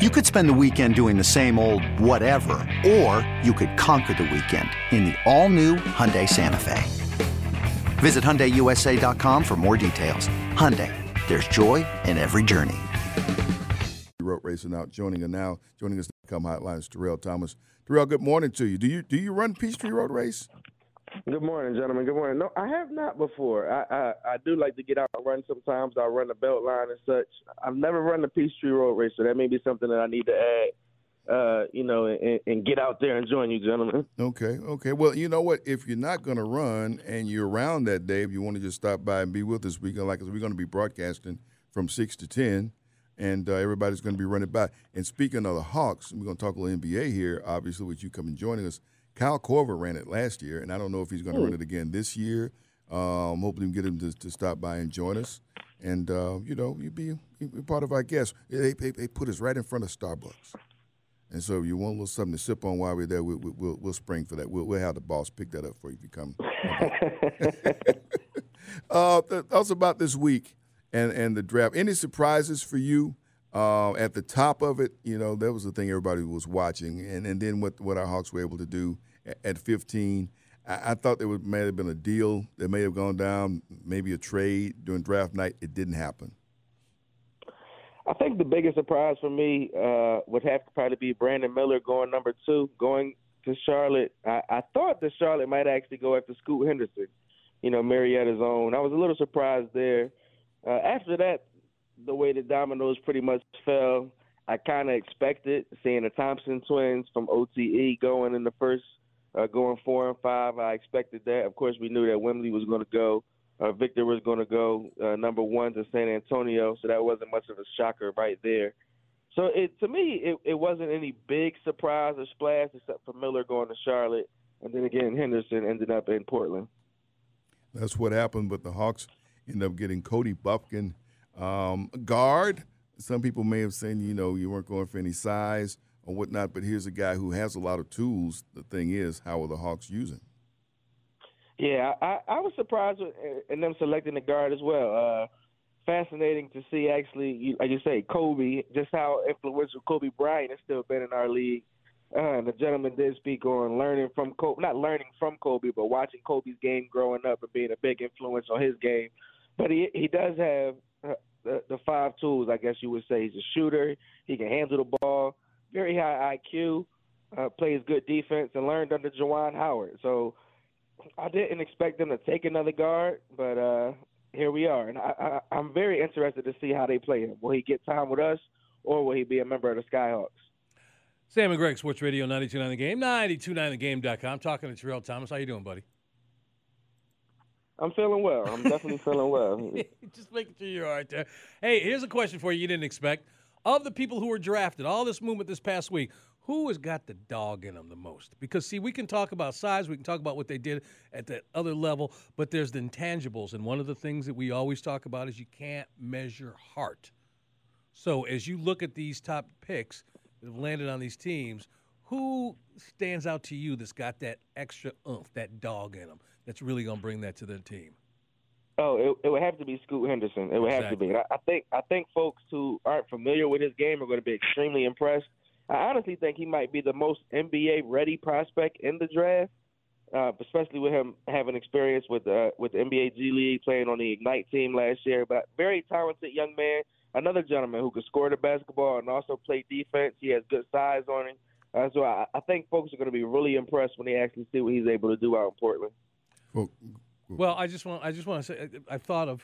You could spend the weekend doing the same old whatever, or you could conquer the weekend in the all-new Hyundai Santa Fe. Visit HyundaiUSA.com for more details. Hyundai, there's joy in every journey. Road racing out, joining us now, joining us come hotline is Terrell Thomas. Terrell, good morning to you. Do you do you run Peachtree Road Race? Good morning, gentlemen. Good morning. No, I have not before. I, I I do like to get out and run sometimes. I run the belt line and such. I've never run the Peachtree Road Race, so that may be something that I need to add. Uh, you know, and, and get out there and join you, gentlemen. Okay, okay. Well, you know what? If you're not going to run and you're around that day, if you want to just stop by and be with us, we're going to be broadcasting from six to ten, and uh, everybody's going to be running by. And speaking of the Hawks, we're going to talk a little NBA here, obviously, with you coming joining us. Kyle Korver ran it last year, and I don't know if he's going to run it again this year. Um, hopefully, we can get him to, to stop by and join us. And, uh, you know, you'd be, you'd be part of our guests. They, they, they, put us right in front of Starbucks. And so if you want a little something to sip on while we're there, we'll, we'll, we'll spring for that. We'll, we'll have the boss pick that up for you if you come. uh, also about this week and, and the draft. Any surprises for you? Uh, at the top of it, you know, that was the thing everybody was watching, and, and then what, what our Hawks were able to do at, at 15. I, I, thought there would, may have been a deal that may have gone down, maybe a trade during draft night. It didn't happen. I think the biggest surprise for me uh, would have to probably be Brandon Miller going number two, going to Charlotte. I, I thought that Charlotte might actually go after Scoot Henderson, you know, Marietta's own. I was a little surprised there. Uh, after that, the way the dominoes pretty much fell, I kind of expected seeing the Thompson twins from OTE going in the first, uh, going four and five. I expected that. Of course, we knew that Wemby was going to go. Uh, Victor was going to go uh, number one to San Antonio, so that wasn't much of a shocker right there. So it to me, it, it wasn't any big surprise or splash except for Miller going to Charlotte, and then again Henderson ended up in Portland. That's what happened, but the Hawks ended up getting Kobe Bufkin um, guard, some people may have said, you know, you weren't going for any size or whatnot, but here's a guy who has a lot of tools. The thing is, how are the Hawks using? Yeah, I, I was surprised with, in them selecting the guard as well. Uh, fascinating to see, actually, like you say, Kobe, just how influential Kobe Bryant has still been in our league. Uh, and the gentleman did speak on learning from Kobe, not learning from Kobe, but watching Kobe's game growing up and being a big influence on his game. But he he does have the, the five tools, I guess you would say. He's a shooter. He can handle the ball. Very high IQ. Uh, plays good defense and learned under Juwan Howard. So I didn't expect them to take another guard, but uh, here we are. And I, I, I'm very interested to see how they play him. Will he get time with us, or will he be a member of the Skyhawks? Sam and Greg, Sports Radio 92.9 The Game, 92.9thegame.com. Talking to Terrell Thomas. How you doing, buddy? I'm feeling well. I'm definitely feeling well. Just making sure you're all right there. Hey, here's a question for you you didn't expect. Of the people who were drafted, all this movement this past week, who has got the dog in them the most? Because, see, we can talk about size, we can talk about what they did at that other level, but there's the intangibles. And one of the things that we always talk about is you can't measure heart. So, as you look at these top picks that have landed on these teams, who stands out to you that's got that extra oomph, that dog in them? That's really going to bring that to the team? Oh, it, it, would have to be Scoot Henderson. It would exactly. have to be. I, I think I think folks who aren't familiar with his game are going to be extremely impressed. I honestly think he might be the most NBA ready prospect in the draft, uh, especially with him having experience with uh, with the NBA G League, playing on the Ignite team last year. But very talented young man, another gentleman who can score the basketball and also play defense. He has good size on him. Uh, so I, I think folks are going to be really impressed when they actually see what he's able to do out in Portland. Well, well, I just want I just want to say I, I thought of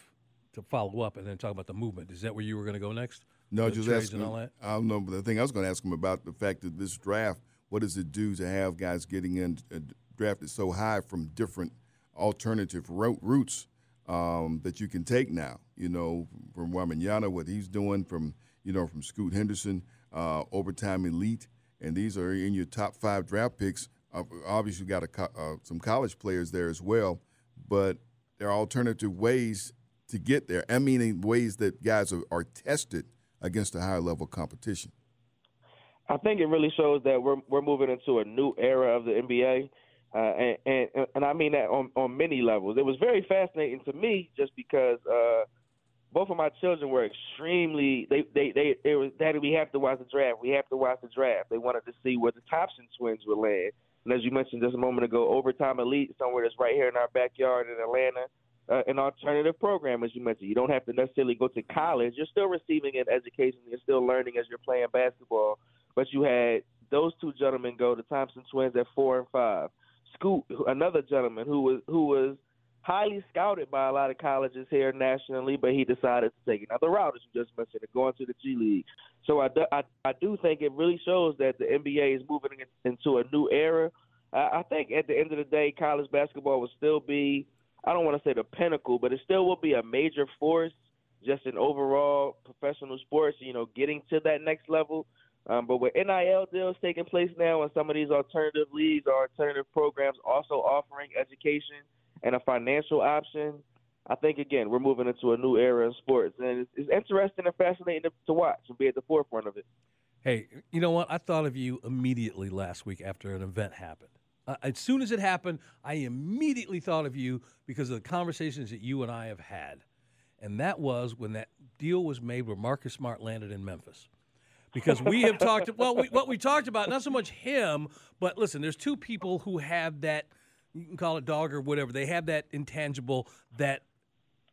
to follow up and then talk about the movement. Is that where you were going to go next? No, the just asking. All that? I don't know, but the thing I was going to ask him about the fact that this draft. What does it do to have guys getting in uh, drafted so high from different alternative routes um, that you can take now? You know, from Wembanyama, what he's doing, from you know, from Scoot Henderson, uh, Overtime Elite, and these are in your top five draft picks. Uh, obviously, got a, uh, some college players there as well, but there are alternative ways to get there. I mean, ways that guys are, are tested against a higher level competition. I think it really shows that we're we're moving into a new era of the NBA. Uh, and, and and I mean that on on many levels. It was very fascinating to me just because uh, both of my children were extremely they they they it was daddy we have to watch the draft we have to watch the draft. They wanted to see where the Thompson twins would land. And as you mentioned just a moment ago, overtime elite somewhere that's right here in our backyard in Atlanta. Uh, an alternative program, as you mentioned. You don't have to necessarily go to college. You're still receiving an education. You're still learning as you're playing basketball. But you had those two gentlemen go, the Thompson twins at four and five. Scoot, another gentleman who was who was highly scouted by a lot of colleges here nationally, but he decided to take another route, as you just mentioned, and going to the G League. So I, I, I do think it really shows that the NBA is moving into a new era. I, I think at the end of the day, college basketball will still be, I don't want to say the pinnacle, but it still will be a major force just in overall professional sports, you know, getting to that next level. Um, but with NIL deals taking place now and some of these alternative leagues or alternative programs also offering education and a financial option, I think, again, we're moving into a new era in sports. And it's, it's interesting and fascinating to, to watch and be at the forefront of it. Hey, you know what? I thought of you immediately last week after an event happened. Uh, as soon as it happened, I immediately thought of you because of the conversations that you and I have had. And that was when that deal was made where Marcus Smart landed in Memphis because we have talked. Well, we, what we talked about, not so much him, but listen, there's two people who have that. You can call it dog or whatever. They have that intangible that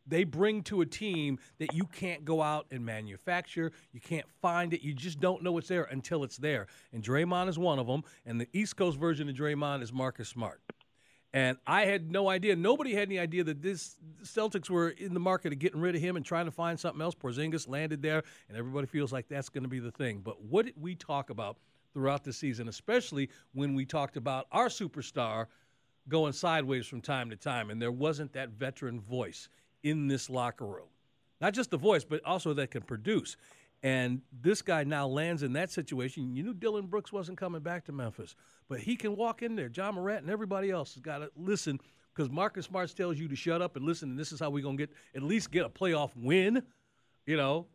they bring to a team that you can't go out and manufacture. You can't find it. You just don't know it's there until it's there. And Draymond is one of them. And the East Coast version of Draymond is Marcus Smart. And I had no idea. Nobody had any idea that this Celtics were in the market of getting rid of him and trying to find something else. Porzingis landed there, and everybody feels like that's going to be the thing. But what did we talk about throughout the season, especially when we talked about our superstar going sideways from time to time, and there wasn't that veteran voice in this locker room. Not just the voice, but also that can produce. And this guy now lands in that situation. You knew Dillon Brooks wasn't coming back to Memphis, but he can walk in there. Ja Morant and everybody else has got to listen because Marcus Smart tells you to shut up and listen. And this is how we're gonna get at least get a playoff win. You know,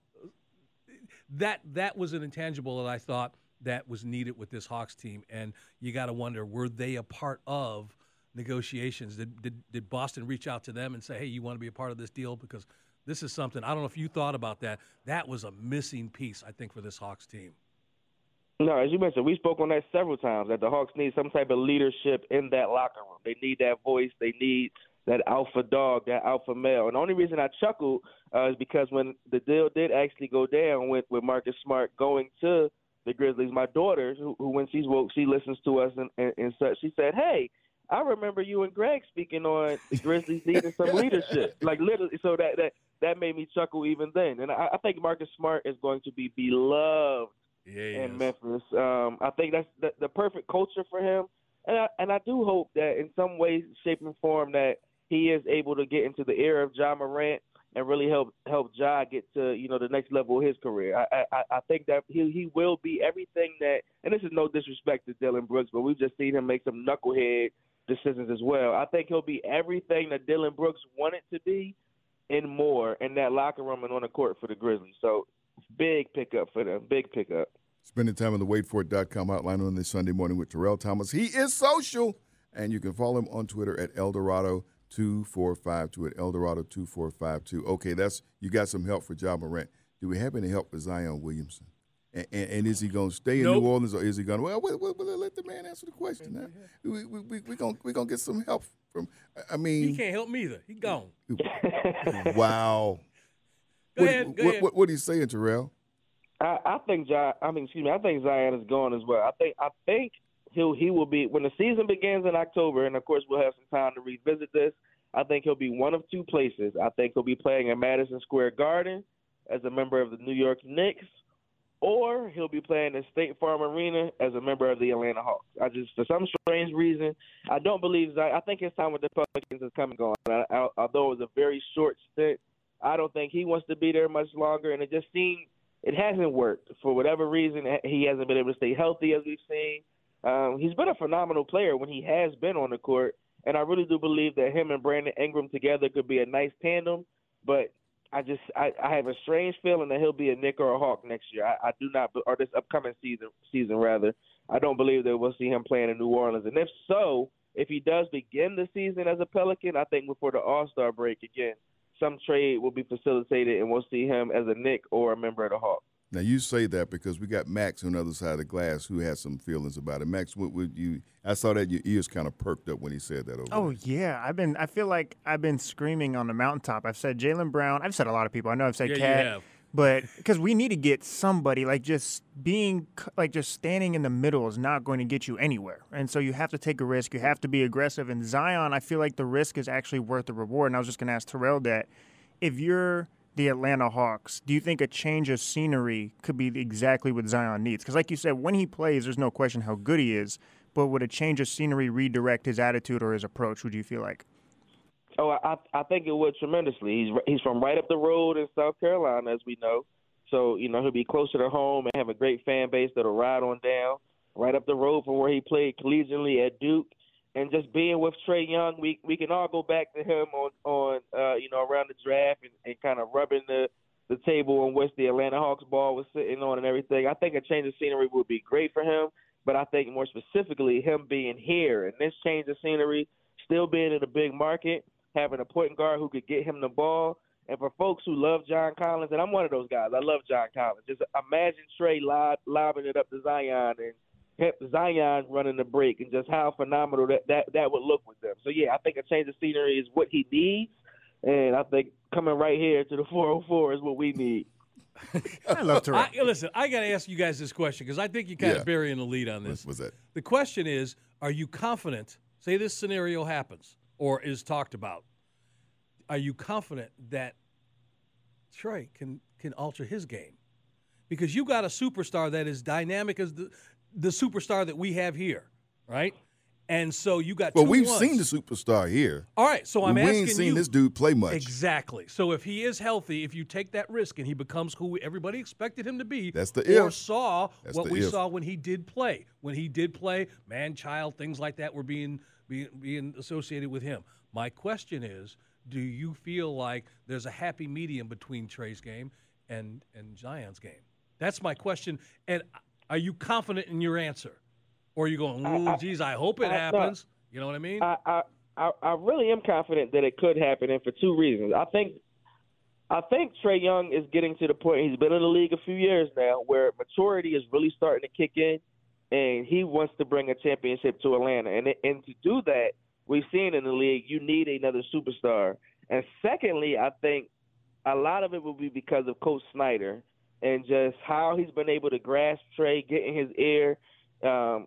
that that was an intangible that I thought that was needed with this Hawks team. And you got to wonder, were they a part of negotiations? Did, did did Boston reach out to them and say, hey, you want to be a part of this deal because this is something I don't know if you thought about that. That was a missing piece, I think, for this Hawks team. No, as you mentioned, we spoke on that several times that the Hawks need some type of leadership in that locker room. They need that voice. They need that alpha dog, that alpha male. And the only reason I chuckled uh, is because when the deal did actually go down with, with Marcus Smart going to the Grizzlies, my daughter, who, who when she's woke, she listens to us and, and, and such, she said, hey, I remember you and Greg speaking on the Grizzlies needing some leadership. Like literally, so that that that made me chuckle even then. And I, I think Marcus Smart is going to be beloved yeah, in is. Memphis. Um, I think that's the, the perfect culture for him. And I, and I do hope that in some way, shape, and form that he is able to get into the era of Ja Morant and really help help Ja get to you know the next level of his career. I I, I think that he he will be everything that. And this is no disrespect to Dillon Brooks, but we've just seen him make some knucklehead decisions as well. I think he'll be everything that Dillon Brooks wanted to be and more in that locker room and on the court for the Grizzlies. So big pickup for them. Big pickup. Spending time on the waitforit.com outline on this Sunday morning with Terrell Thomas. He is social, and you can follow him on Twitter at Eldorado2452 at Eldorado2452. Okay, that's you got some help for Ja Morant. Do we have any help for Zion Williamson? And, and, and, is he going to stay in nope. New Orleans or is he going to? Well, well, well, well, let the man answer the question. Now. We we we we gonna we gonna get some help from. I mean, he can't help me either. He gone. wow. Go what, ahead. Go what, ahead. What, what are you saying, Terrell? I, I think Zion. I mean, excuse me. I think Zion is gone as well. I think I think he'll he will be when the season begins in October, and of course we'll have some time to revisit this. I think he'll be one of two places. I think he'll be playing in Madison Square Garden as a member of the New York Knicks, or he'll be playing at State Farm Arena as a member of the Atlanta Hawks. I just, for some strange reason, I don't believe Zion. I think his time with the Pelicans is coming on. I, I, although it was a very short stint, I don't think he wants to be there much longer. And it just seems it hasn't worked for whatever reason. He hasn't been able to stay healthy, as we've seen. Um, he's been a phenomenal player when he has been on the court, and I really do believe that him and Brandon Ingram together could be a nice tandem. But I just I, I have a strange feeling that he'll be a Knick or a Hawk next year. I, I do not, or this upcoming season season rather. I don't believe that we'll see him playing in New Orleans. And if so, if he does begin the season as a Pelican, I think before the All Star break again, some trade will be facilitated, and we'll see him as a Knick or a member of the Hawks. Now you say that because we got Max on the other side of the glass who has some feelings about it. Max, what would you? I saw that your ears kind of perked up when he said that. Over oh there. yeah, I've been. I feel like I've been screaming on the mountaintop. I've said Jaylen Brown. I've said a lot of people. I know I've said Yeah, you Cat. have. But because we need to get somebody like just being like just standing in the middle is not going to get you anywhere, and so you have to take a risk. You have to be aggressive. And Zion, I feel like the risk is actually worth the reward. And I was just going to ask Terrell that if you're the Atlanta Hawks, do you think a change of scenery could be exactly what Zion needs? Because, like you said, when he plays, there's no question how good he is. But would a change of scenery redirect his attitude or his approach? Would you feel like? Oh, I I think it would tremendously. He's he's from right up the road in South Carolina, as we know. So you know he'll be closer to home and have a great fan base that'll ride on down. Right up the road from where he played collegiately at Duke, and just being with Trae Young, we we can all go back to him on on uh, you know around the draft and, and kind of rubbing the the table on which the Atlanta Hawks ball was sitting on and everything. I think a change of scenery would be great for him, but I think more specifically him being here and this change of scenery, still being in a big market, having a point guard who could get him the ball. And for folks who love John Collins, and I'm one of those guys, I love John Collins. Just imagine Trae lob, lobbing it up to Zion and have Zion running the break, and just how phenomenal that, that that would look with them. So yeah, I think a change of scenery is what he needs, and I think coming right here to the 404 is what we need. I love Terrell. I, listen, I got to ask you guys this question because I think you're kind Yeah. of burying the lead on What this. was that? The question is Are you confident? Say this scenario happens or is talked about. Are you confident that Trae can, can alter his game? Because you got a superstar that is dynamic as the, the superstar that we have here, right? And so you got Well, two we've ones. seen the superstar here. All right, so I'm asking. we asking ain't seen you, this dude play much. Exactly. So if he is healthy, if you take that risk and he becomes who everybody expected him to be, That's the or if. saw That's what we if. saw when he did play, when he did play, man, child, things like that were being being being associated with him. My question is, do you feel like there's a happy medium between Trae's game and and Zion's game? That's my question. And are you confident in your answer, or are you going, "Ooh, I- geez, I hope it I- no. happens"? You know what I mean? I, I I I really am confident that it could happen, and for two reasons. I think I think Trae Young is getting to the point. He's been in the league a few years now, where maturity is really starting to kick in, and he wants to bring a championship to Atlanta. And and to do that, we've seen in the league, you need another superstar. And secondly, I think a lot of it will be because of Coach Snyder and just how he's been able to grasp Trae, get in his ear. Um,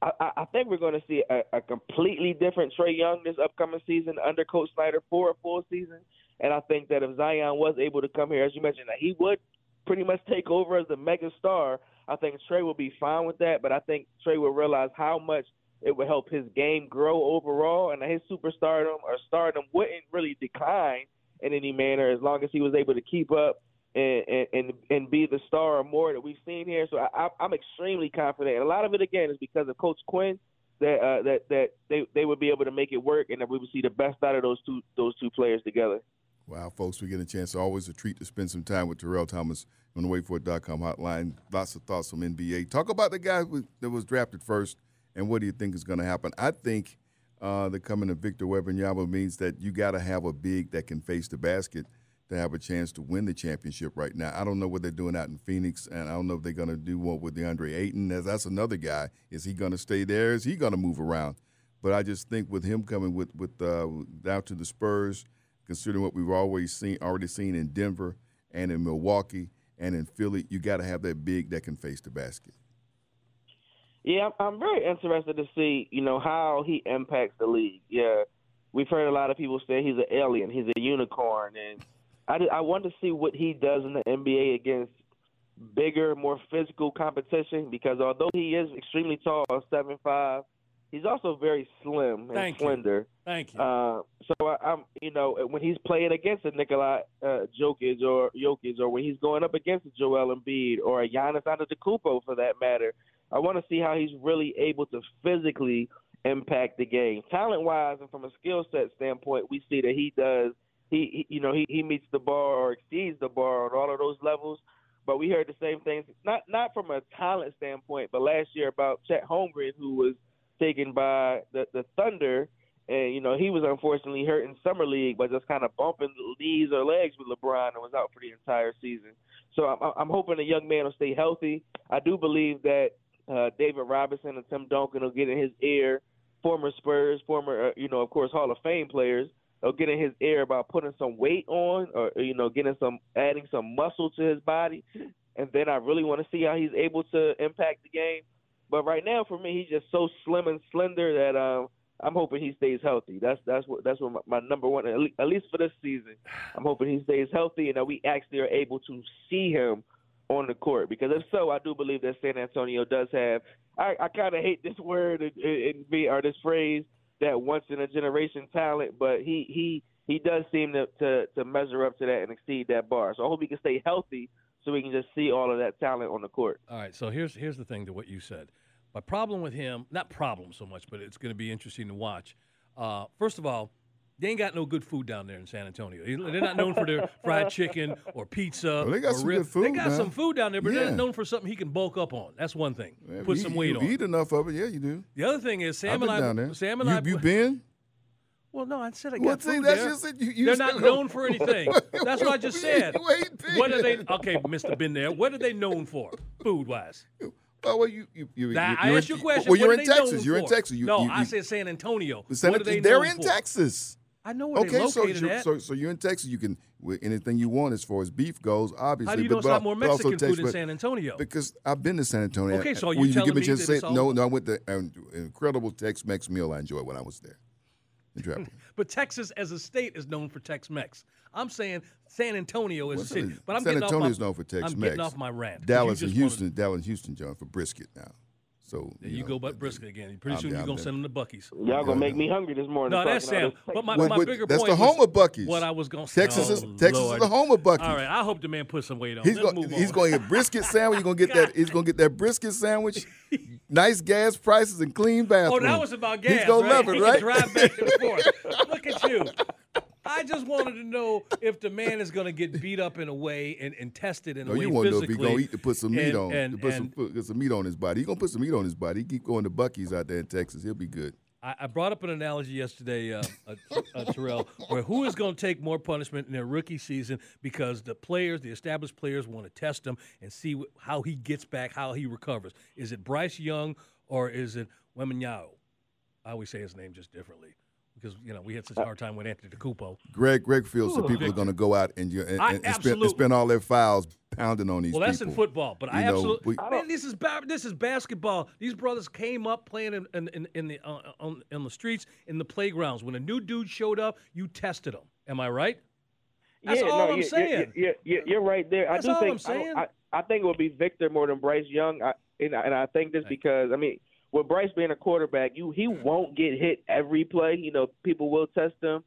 I, I- think we're going to see a, a completely different Trae Young this upcoming season under Coach Snyder for a full season. And I think that if Zion was able to come here, as you mentioned, that he would pretty much take over as the mega star. I think Trae will be fine with that, but I think Trae will realize how much it would help his game grow overall, and his superstardom or stardom wouldn't really decline in any manner as long as he was able to keep up and and and, be the star or more that we've seen here. So I, I'm extremely confident. And a lot of it again is because of Coach Quinn that uh, that that they they would be able to make it work, and that we would see the best out of those two those two players together. Wow, folks, we get a chance. Always a treat to spend some time with Terrell Thomas on the waitfor.com hotline. Lots of thoughts from NBA. Talk about the guy that was drafted first and what do you think is going to happen? I think uh, the coming of Victor Wembanyama means that you got to have a big that can face the basket to have a chance to win the championship right now. I don't know what they're doing out in Phoenix, and I don't know if they're going to do what with DeAndre Ayton. That's, that's another guy. Is he going to stay there? Is he going to move around? But I just think with him coming with with uh, to the Spurs, considering what we've always seen already seen in Denver and in Milwaukee and in Philly, you got to have that big that can face the basket. Yeah, I'm I'm very interested to see, you know, how he impacts the league. Yeah, we've heard a lot of people say he's an alien, he's a unicorn, and I, I want to see what he does in the NBA against bigger, more physical competition. Because although he is extremely tall, seven five, he's also very slim and Thank you. slender. Thank you. Uh, so I, I'm, you know, when he's playing against a Nikolai uh, Jokic or Jokic, or when he's going up against a Joel Embiid or a Giannis Antetokounmpo, for that matter, I want to see how he's really able to physically impact the game, talent wise, and from a skill set standpoint. We see that he does. He, he you know, he, he meets the bar or exceeds the bar on all of those levels. But we heard the same things, not not from a talent standpoint, but last year about Chet Holmgren, who was taken by the the Thunder, and you know he was unfortunately hurt in summer league, but just kind of bumping knees or legs with LeBron and was out for the entire season. So I'm, I'm hoping the young man will stay healthy. I do believe that uh, David Robinson and Tim Duncan will get in his ear. Former Spurs, former uh, you know of course Hall of Fame players. They'll get in his ear about putting some weight on, or you know, getting some, adding some muscle to his body, and then I really want to see how he's able to impact the game. But right now, for me, he's just so slim and slender that um, I'm hoping he stays healthy. That's that's what that's what my, my number one, at at least for this season. I'm hoping he stays healthy and that we actually are able to see him on the court. Because if so, I do believe that San Antonio does have. I, I kind of hate this word and, and be or this phrase that once in a generation talent, but he he he does seem to, to to measure up to that and exceed that bar. So I hope he can stay healthy so we can just see all of that talent on the court. All right, so here's here's the thing to what you said. My problem with him, not problem so much, but it's going to be interesting to watch. Uh, first of all, they ain't got no good food down there in San Antonio. They're not known for their fried chicken or pizza. Well, they got or some rib- good food, They got man. some food down there, but they're known for something he can bulk up on. That's one thing. Man, Put you- some weight you on. Eat enough of it, yeah, you do. The other thing is Sam I've been and I. down there. Sam and you, I. you been? Well, no, I said I got Well, see, food that's there. just it. You- you They're not known for anything. That's what I just said. You ain't been. What are they? Okay, Mister, been there. What are they known for, food wise? Oh, well, you, you, you, Now, you, I you're asked in- you a question. Well, you're what in are they Texas. You're in? Texas. You, no, you, I said San Antonio. San what are they They're known in for? Texas. I know where Okay, so, located you- at. so so you're in Texas. You can with anything you want as far as beef goes. Obviously, How do you but, know it's but not more Mexican Texas, food in San Antonio? Because I've been to San Antonio. Okay, so you you telling give me a me chance to say no? No, I went to an incredible Tex-Mex meal I enjoyed when I was there. But Texas as a state is known for Tex-Mex. I'm saying San Antonio is Well, a city. But I'm San Antonio's off my, known for Tex-Mex. I'm getting off my rant. Dallas just and wanted- Houston, Dallas and Houston, John, for brisket now. So There you, go, but brisket again. Pretty I'm soon you're down gonna there. send them to Buc-ee's. Y'all gonna make me hungry this morning. No, that's Sam. But my, Well, my but bigger that's point the was home of Buc-ee's. What I was going to say. Texas is oh, Texas Lord. is the home of Buc-ee's. All right, I hope the man put some weight on. He's Let's going. move He's on. going to get brisket sandwich. He's going to get that. He's going to get that brisket sandwich. nice gas prices and clean bathrooms. Oh, that was about gas. He's going right? to love it, right? drive back and forth. Look at you. I wanted to know if the man is going to get beat up in a way and, and tested in a No, way you want to know if he's going to eat to put some meat and- on, and- to put some put, some meat on his body. He's going to put some meat on his body. He keep going to Buc-ee's out there in Texas. He'll be good. I, I brought up an analogy yesterday, uh, uh, uh, Terrell, where who is going to take more punishment in their rookie season because the players, the established players, want to test him and see wh- how he gets back, how he recovers. Is it Bryce Young or is it Weminyao? I always say his name just differently because you know we had such a hard time with Anthony DeCupo. Greg Greg feels that people are going to go out and, you- and, I- and, and spend, and spend all their files pounding on these Well, that's people. in football, but I You know, absolutely we- man, this is ba- this is basketball. These brothers came up playing in in, in, in the uh, on, on the streets in the playgrounds. When a new dude showed up, you tested him. Am I right? That's yeah, all no, I'm you're, saying. You're, you're, you're right there. That's I do all think I'm saying. I, I, I think it would be Victor more than Bryce Young, I, and, I- and I think this because I mean, with Bryce being a quarterback, you he won't get hit every play. You know, people will test him,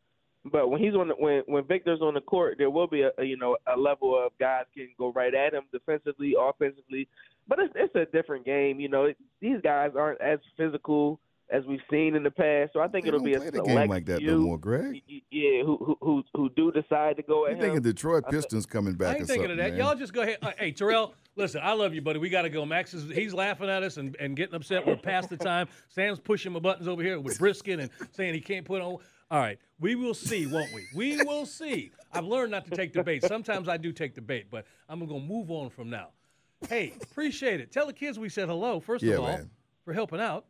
but when he's on the, when when Victor's on the court, there will be a, a you know a level of guys can go right at him defensively, offensively. But it's it's a different game. You know, these guys aren't as physical as we've seen in the past. So I think They it'll don't be a play the select game like that few. no more, Greg. y- y- Yeah, who who who, who do decide to go You at him. thinking Detroit I thi- Pistons coming back I ain't or thinking something, of that. man. Y'all just go ahead. Uh, hey, Terrell, listen, I love you, buddy. We got to go. Max is he's laughing at us and, and getting upset. We're past the time. Sam's pushing my buttons over here with brisket and saying he can't put on. All right, we will see, won't we? We will see. I've learned not to take the bait. Sometimes I do take the bait, but I'm gonna move on from now. Hey, appreciate it. Tell the kids we said hello first Yeah, of all man. for helping out.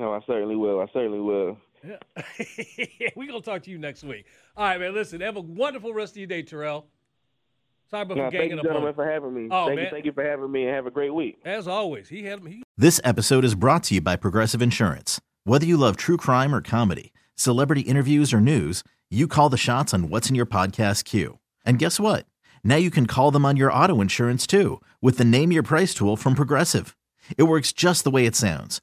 No, I certainly will. I certainly will. Yeah. We're going to talk to you next week. All right, man. Listen, have a wonderful rest of your day, Terrell. Sorry about No, for thank ganging you, up on gentlemen, for having me. Oh, thank man. you, thank you for having me, and have a great week. As always, he had he This episode is brought to you by Progressive Insurance. Whether you love true crime or comedy, celebrity interviews or news, you call the shots on what's in your podcast queue. And guess what? Now you can call them on your auto insurance too with the Name Your Price tool from Progressive. It works just the way it sounds.